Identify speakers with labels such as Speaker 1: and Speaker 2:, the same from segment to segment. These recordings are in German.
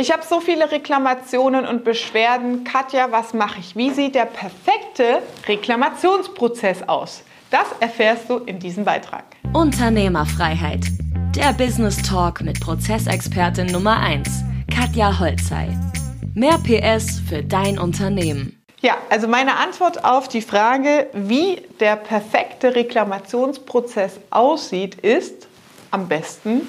Speaker 1: Ich habe so viele Reklamationen und Beschwerden. Katja, was mache ich? Wie sieht der perfekte Reklamationsprozess aus? Das erfährst du in diesem Beitrag.
Speaker 2: Unternehmerfreiheit. Der Business Talk mit Prozessexpertin Nummer 1, Katja Holzei. Mehr PS für dein Unternehmen.
Speaker 1: Ja, also meine Antwort auf die Frage, wie der perfekte Reklamationsprozess aussieht, ist am besten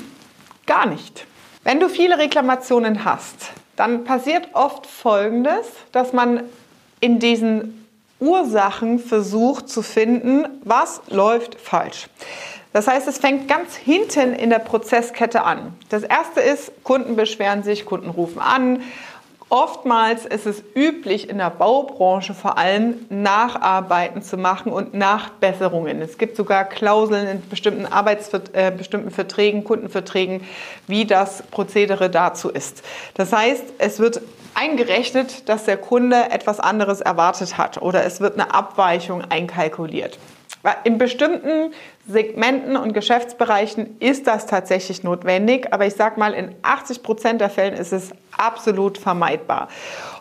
Speaker 1: gar nicht. Wenn du viele Reklamationen hast, dann passiert oft Folgendes, dass man in diesen Ursachen versucht zu finden, was läuft falsch. Das heißt, es fängt ganz hinten in der Prozesskette an. Das erste ist, Kunden beschweren sich, Kunden rufen an Oftmals ist es üblich in der Baubranche vor allem Nacharbeiten zu machen und Nachbesserungen. Es gibt sogar Klauseln in bestimmten Arbeitsvert äh, bestimmten Verträgen, Kundenverträgen, wie das Prozedere dazu ist. Das heißt, es wird eingerechnet, dass der Kunde etwas anderes erwartet hat oder es wird eine Abweichung einkalkuliert. In bestimmten Segmenten und Geschäftsbereichen ist das tatsächlich notwendig, aber ich sage mal, in 80 Prozent der Fällen ist es absolut vermeidbar.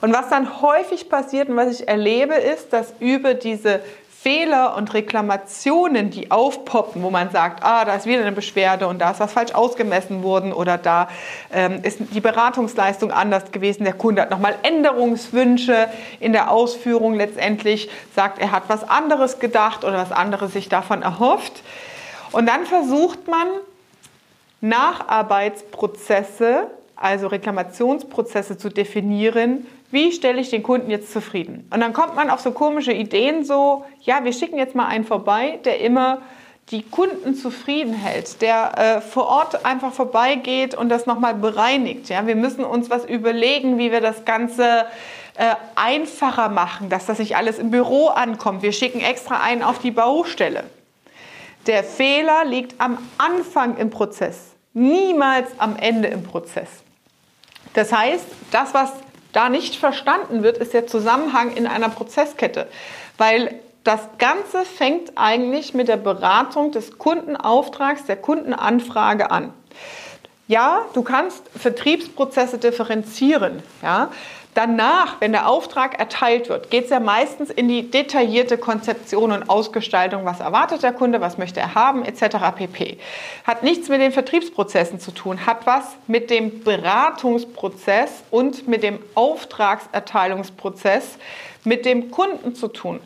Speaker 1: Und was dann häufig passiert und was ich erlebe, ist, dass über diese Fehler und Reklamationen, die aufpoppen, wo man sagt, ah, da ist wieder eine Beschwerde und da ist was falsch ausgemessen worden oder da ähm, ist die Beratungsleistung anders gewesen, der Kunde hat nochmal Änderungswünsche in der Ausführung letztendlich, sagt, er hat was anderes gedacht oder was anderes sich davon erhofft. Und dann versucht man, Nacharbeitsprozesse, also Reklamationsprozesse zu definieren, wie stelle ich den Kunden jetzt zufrieden? Und dann kommt man auf so komische Ideen, so, ja, wir schicken jetzt mal einen vorbei, der immer die Kunden zufrieden hält, der äh, vor Ort einfach vorbeigeht und das nochmal bereinigt. Ja? Wir müssen uns was überlegen, wie wir das Ganze äh, einfacher machen, dass das nicht alles im Büro ankommt. Wir schicken extra einen auf die Baustelle. Der Fehler liegt am Anfang im Prozess, niemals am Ende im Prozess. Das heißt, das, was da nicht verstanden wird, ist der Zusammenhang in einer Prozesskette, weil das Ganze fängt eigentlich mit der Beratung des Kundenauftrags, der Kundenanfrage an. Ja, du kannst Vertriebsprozesse differenzieren. Ja? Danach, wenn der Auftrag erteilt wird, geht es ja meistens in die detaillierte Konzeption und Ausgestaltung. Was erwartet der Kunde, was möchte er haben, etc. pp. Hat nichts mit den Vertriebsprozessen zu tun, hat was mit dem Beratungsprozess und mit dem Auftragserteilungsprozess mit dem Kunden zu tun.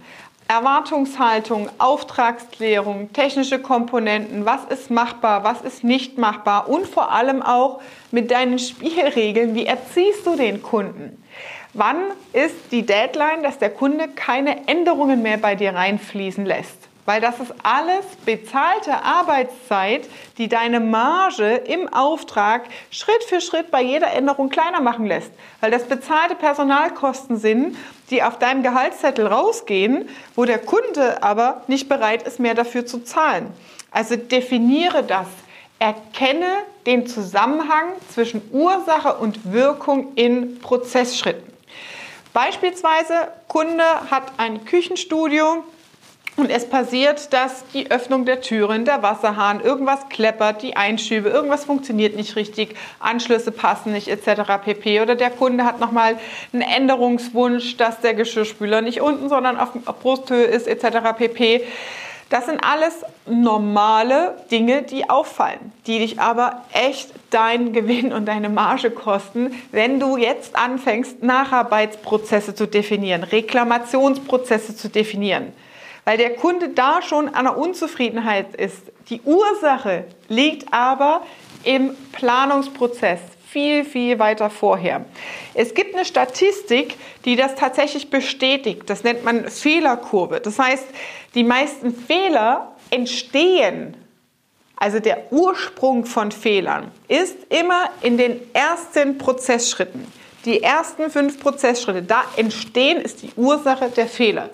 Speaker 1: Erwartungshaltung, Auftragsklärung, technische Komponenten, was ist machbar, was ist nicht machbar und vor allem auch mit deinen Spielregeln, wie erziehst du den Kunden? Wann ist die Deadline, dass der Kunde keine Änderungen mehr bei dir reinfließen lässt? Weil das ist alles bezahlte Arbeitszeit, die deine Marge im Auftrag Schritt für Schritt bei jeder Änderung kleiner machen lässt. Weil das bezahlte Personalkosten sind, die auf deinem Gehaltszettel rausgehen, wo der Kunde aber nicht bereit ist, mehr dafür zu zahlen. Also definiere das. Erkenne den Zusammenhang zwischen Ursache und Wirkung in Prozessschritten. Beispielsweise, Kunde hat ein Küchenstudio, und es passiert, dass die Öffnung der Türen, der Wasserhahn, irgendwas kleppert, die Einschübe, irgendwas funktioniert nicht richtig, Anschlüsse passen nicht etc. pp. Oder der Kunde hat nochmal einen Änderungswunsch, dass der Geschirrspüler nicht unten, sondern auf Brusthöhe ist etc. pp. Das sind alles normale Dinge, die auffallen, die dich aber echt deinen Gewinn und deine Marge kosten, wenn du jetzt anfängst, Nacharbeitsprozesse zu definieren, Reklamationsprozesse zu definieren weil der Kunde da schon an der Unzufriedenheit ist. Die Ursache liegt aber im Planungsprozess viel, viel weiter vorher. Es gibt eine Statistik, die das tatsächlich bestätigt. Das nennt man Fehlerkurve. Das heißt, die meisten Fehler entstehen, also der Ursprung von Fehlern, ist immer in den ersten Prozessschritten. Die ersten fünf Prozessschritte, da entstehen, ist die Ursache der Fehler.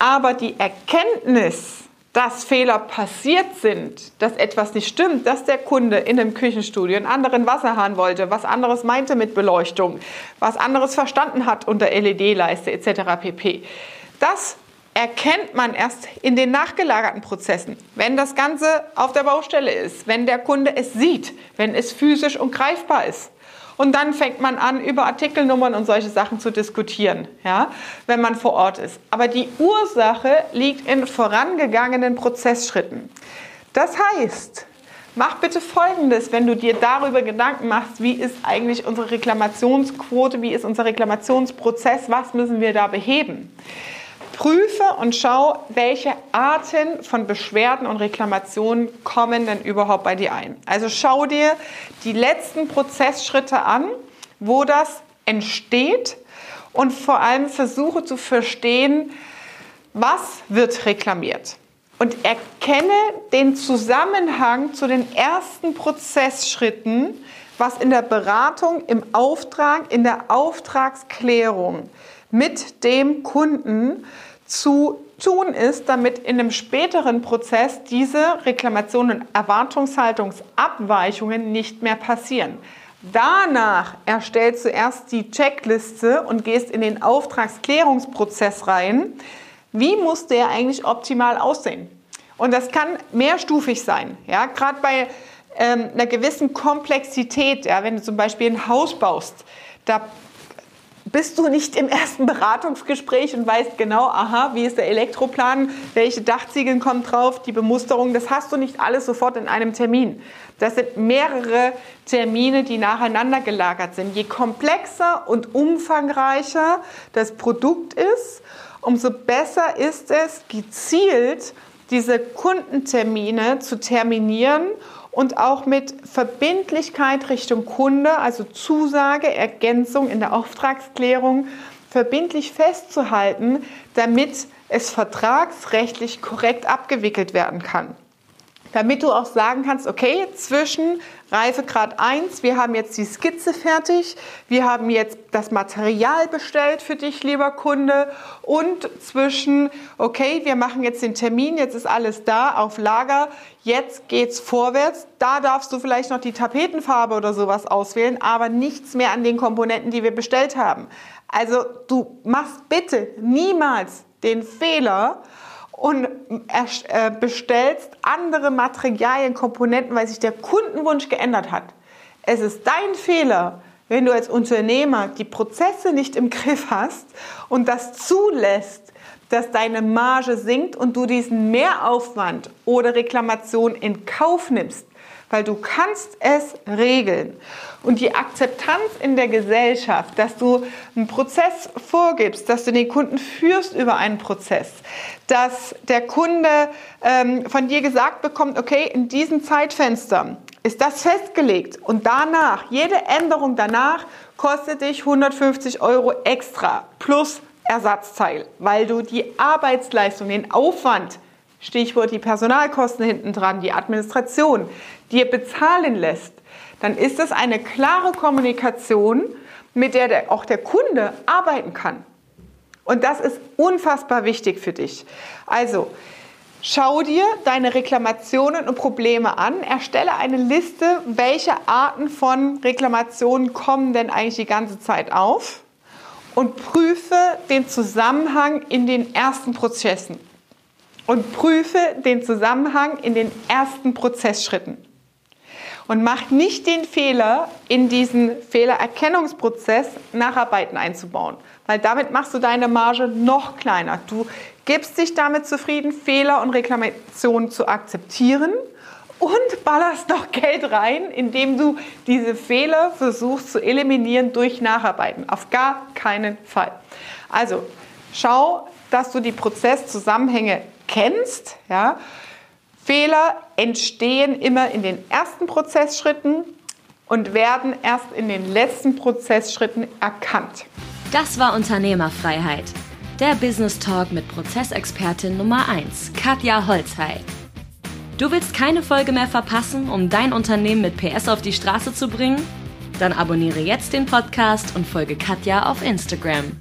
Speaker 1: Aber die Erkenntnis, dass Fehler passiert sind, dass etwas nicht stimmt, dass der Kunde in einem Küchenstudio einen anderen Wasserhahn wollte, was anderes meinte mit Beleuchtung, was anderes verstanden hat unter LED-Leiste etc. pp. Das erkennt man erst in den nachgelagerten Prozessen, wenn das Ganze auf der Baustelle ist, wenn der Kunde es sieht, wenn es physisch und greifbar ist. Und dann fängt man an, über Artikelnummern und solche Sachen zu diskutieren, ja, wenn man vor Ort ist. Aber die Ursache liegt in vorangegangenen Prozessschritten. Das heißt, Mach bitte Folgendes, wenn du dir darüber Gedanken machst, wie ist eigentlich unsere Reklamationsquote, wie ist unser Reklamationsprozess, was müssen wir da beheben. Prüfe und schau, welche Arten von Beschwerden und Reklamationen kommen denn überhaupt bei dir ein. Also schau dir die letzten Prozessschritte an, wo das entsteht und vor allem versuche zu verstehen, was wird reklamiert und erkenne den Zusammenhang zu den ersten Prozessschritten, was in der Beratung, im Auftrag, in der Auftragsklärung mit dem Kunden zu tun ist, damit in einem späteren Prozess diese Reklamationen und Erwartungshaltungsabweichungen nicht mehr passieren. Danach erstellst du erst die Checkliste und gehst in den Auftragsklärungsprozess rein, wie muss der eigentlich optimal aussehen? Und das kann mehrstufig sein. Ja? Gerade bei ähm, einer gewissen Komplexität, ja? wenn du zum Beispiel ein Haus baust, da bist du nicht im ersten Beratungsgespräch und weißt genau, aha, wie ist der Elektroplan, welche Dachziegeln kommen drauf, die Bemusterung, das hast du nicht alles sofort in einem Termin. Das sind mehrere Termine, die nacheinander gelagert sind. Je komplexer und umfangreicher das Produkt ist, umso besser ist es, gezielt diese Kundentermine zu terminieren und auch mit Verbindlichkeit Richtung Kunde, also Zusage, Ergänzung in der Auftragsklärung, verbindlich festzuhalten, damit es vertragsrechtlich korrekt abgewickelt werden kann damit du auch sagen kannst, okay, zwischen Reifegrad 1, wir haben jetzt die Skizze fertig, wir haben jetzt das Material bestellt für dich, lieber Kunde, und zwischen, okay, wir machen jetzt den Termin, jetzt ist alles da auf Lager, jetzt geht's vorwärts, da darfst du vielleicht noch die Tapetenfarbe oder sowas auswählen, aber nichts mehr an den Komponenten, die wir bestellt haben. Also du machst bitte niemals den Fehler, und äh, bestellst andere Materialien, Komponenten, weil sich der Kundenwunsch geändert hat. Es ist dein Fehler, wenn du als Unternehmer die Prozesse nicht im Griff hast und das zulässt, dass deine Marge sinkt und du diesen Mehraufwand oder Reklamation in Kauf nimmst weil du kannst es regeln. Und die Akzeptanz in der Gesellschaft, dass du einen Prozess vorgibst, dass du den Kunden führst über einen Prozess, dass der Kunde ähm, von dir gesagt bekommt, okay, in diesem Zeitfenster ist das festgelegt und danach, jede Änderung danach kostet dich 150 Euro extra plus Ersatzteil, weil du die Arbeitsleistung, den Aufwand, Stichwort die Personalkosten hinten dran, die Administration, dir bezahlen lässt, dann ist das eine klare Kommunikation, mit der, der auch der Kunde arbeiten kann. Und das ist unfassbar wichtig für dich. Also, schau dir deine Reklamationen und Probleme an, erstelle eine Liste, welche Arten von Reklamationen kommen denn eigentlich die ganze Zeit auf und prüfe den Zusammenhang in den ersten Prozessen und prüfe den Zusammenhang in den ersten Prozessschritten. Und mach nicht den Fehler, in diesen Fehlererkennungsprozess Nacharbeiten einzubauen, weil damit machst du deine Marge noch kleiner. Du gibst dich damit zufrieden, Fehler und Reklamationen zu akzeptieren und ballerst noch Geld rein, indem du diese Fehler versuchst zu eliminieren durch Nacharbeiten. Auf gar keinen Fall. Also schau, dass du die Prozesszusammenhänge kennst. Ja? Fehler entstehen immer in den ersten Prozessschritten und werden erst in den letzten Prozessschritten erkannt.
Speaker 2: Das war Unternehmerfreiheit. Der Business Talk mit Prozessexpertin Nummer 1, Katja Holzhey. Du willst keine Folge mehr verpassen, um dein Unternehmen mit PS auf die Straße zu bringen? Dann abonniere jetzt den Podcast und folge Katja auf Instagram.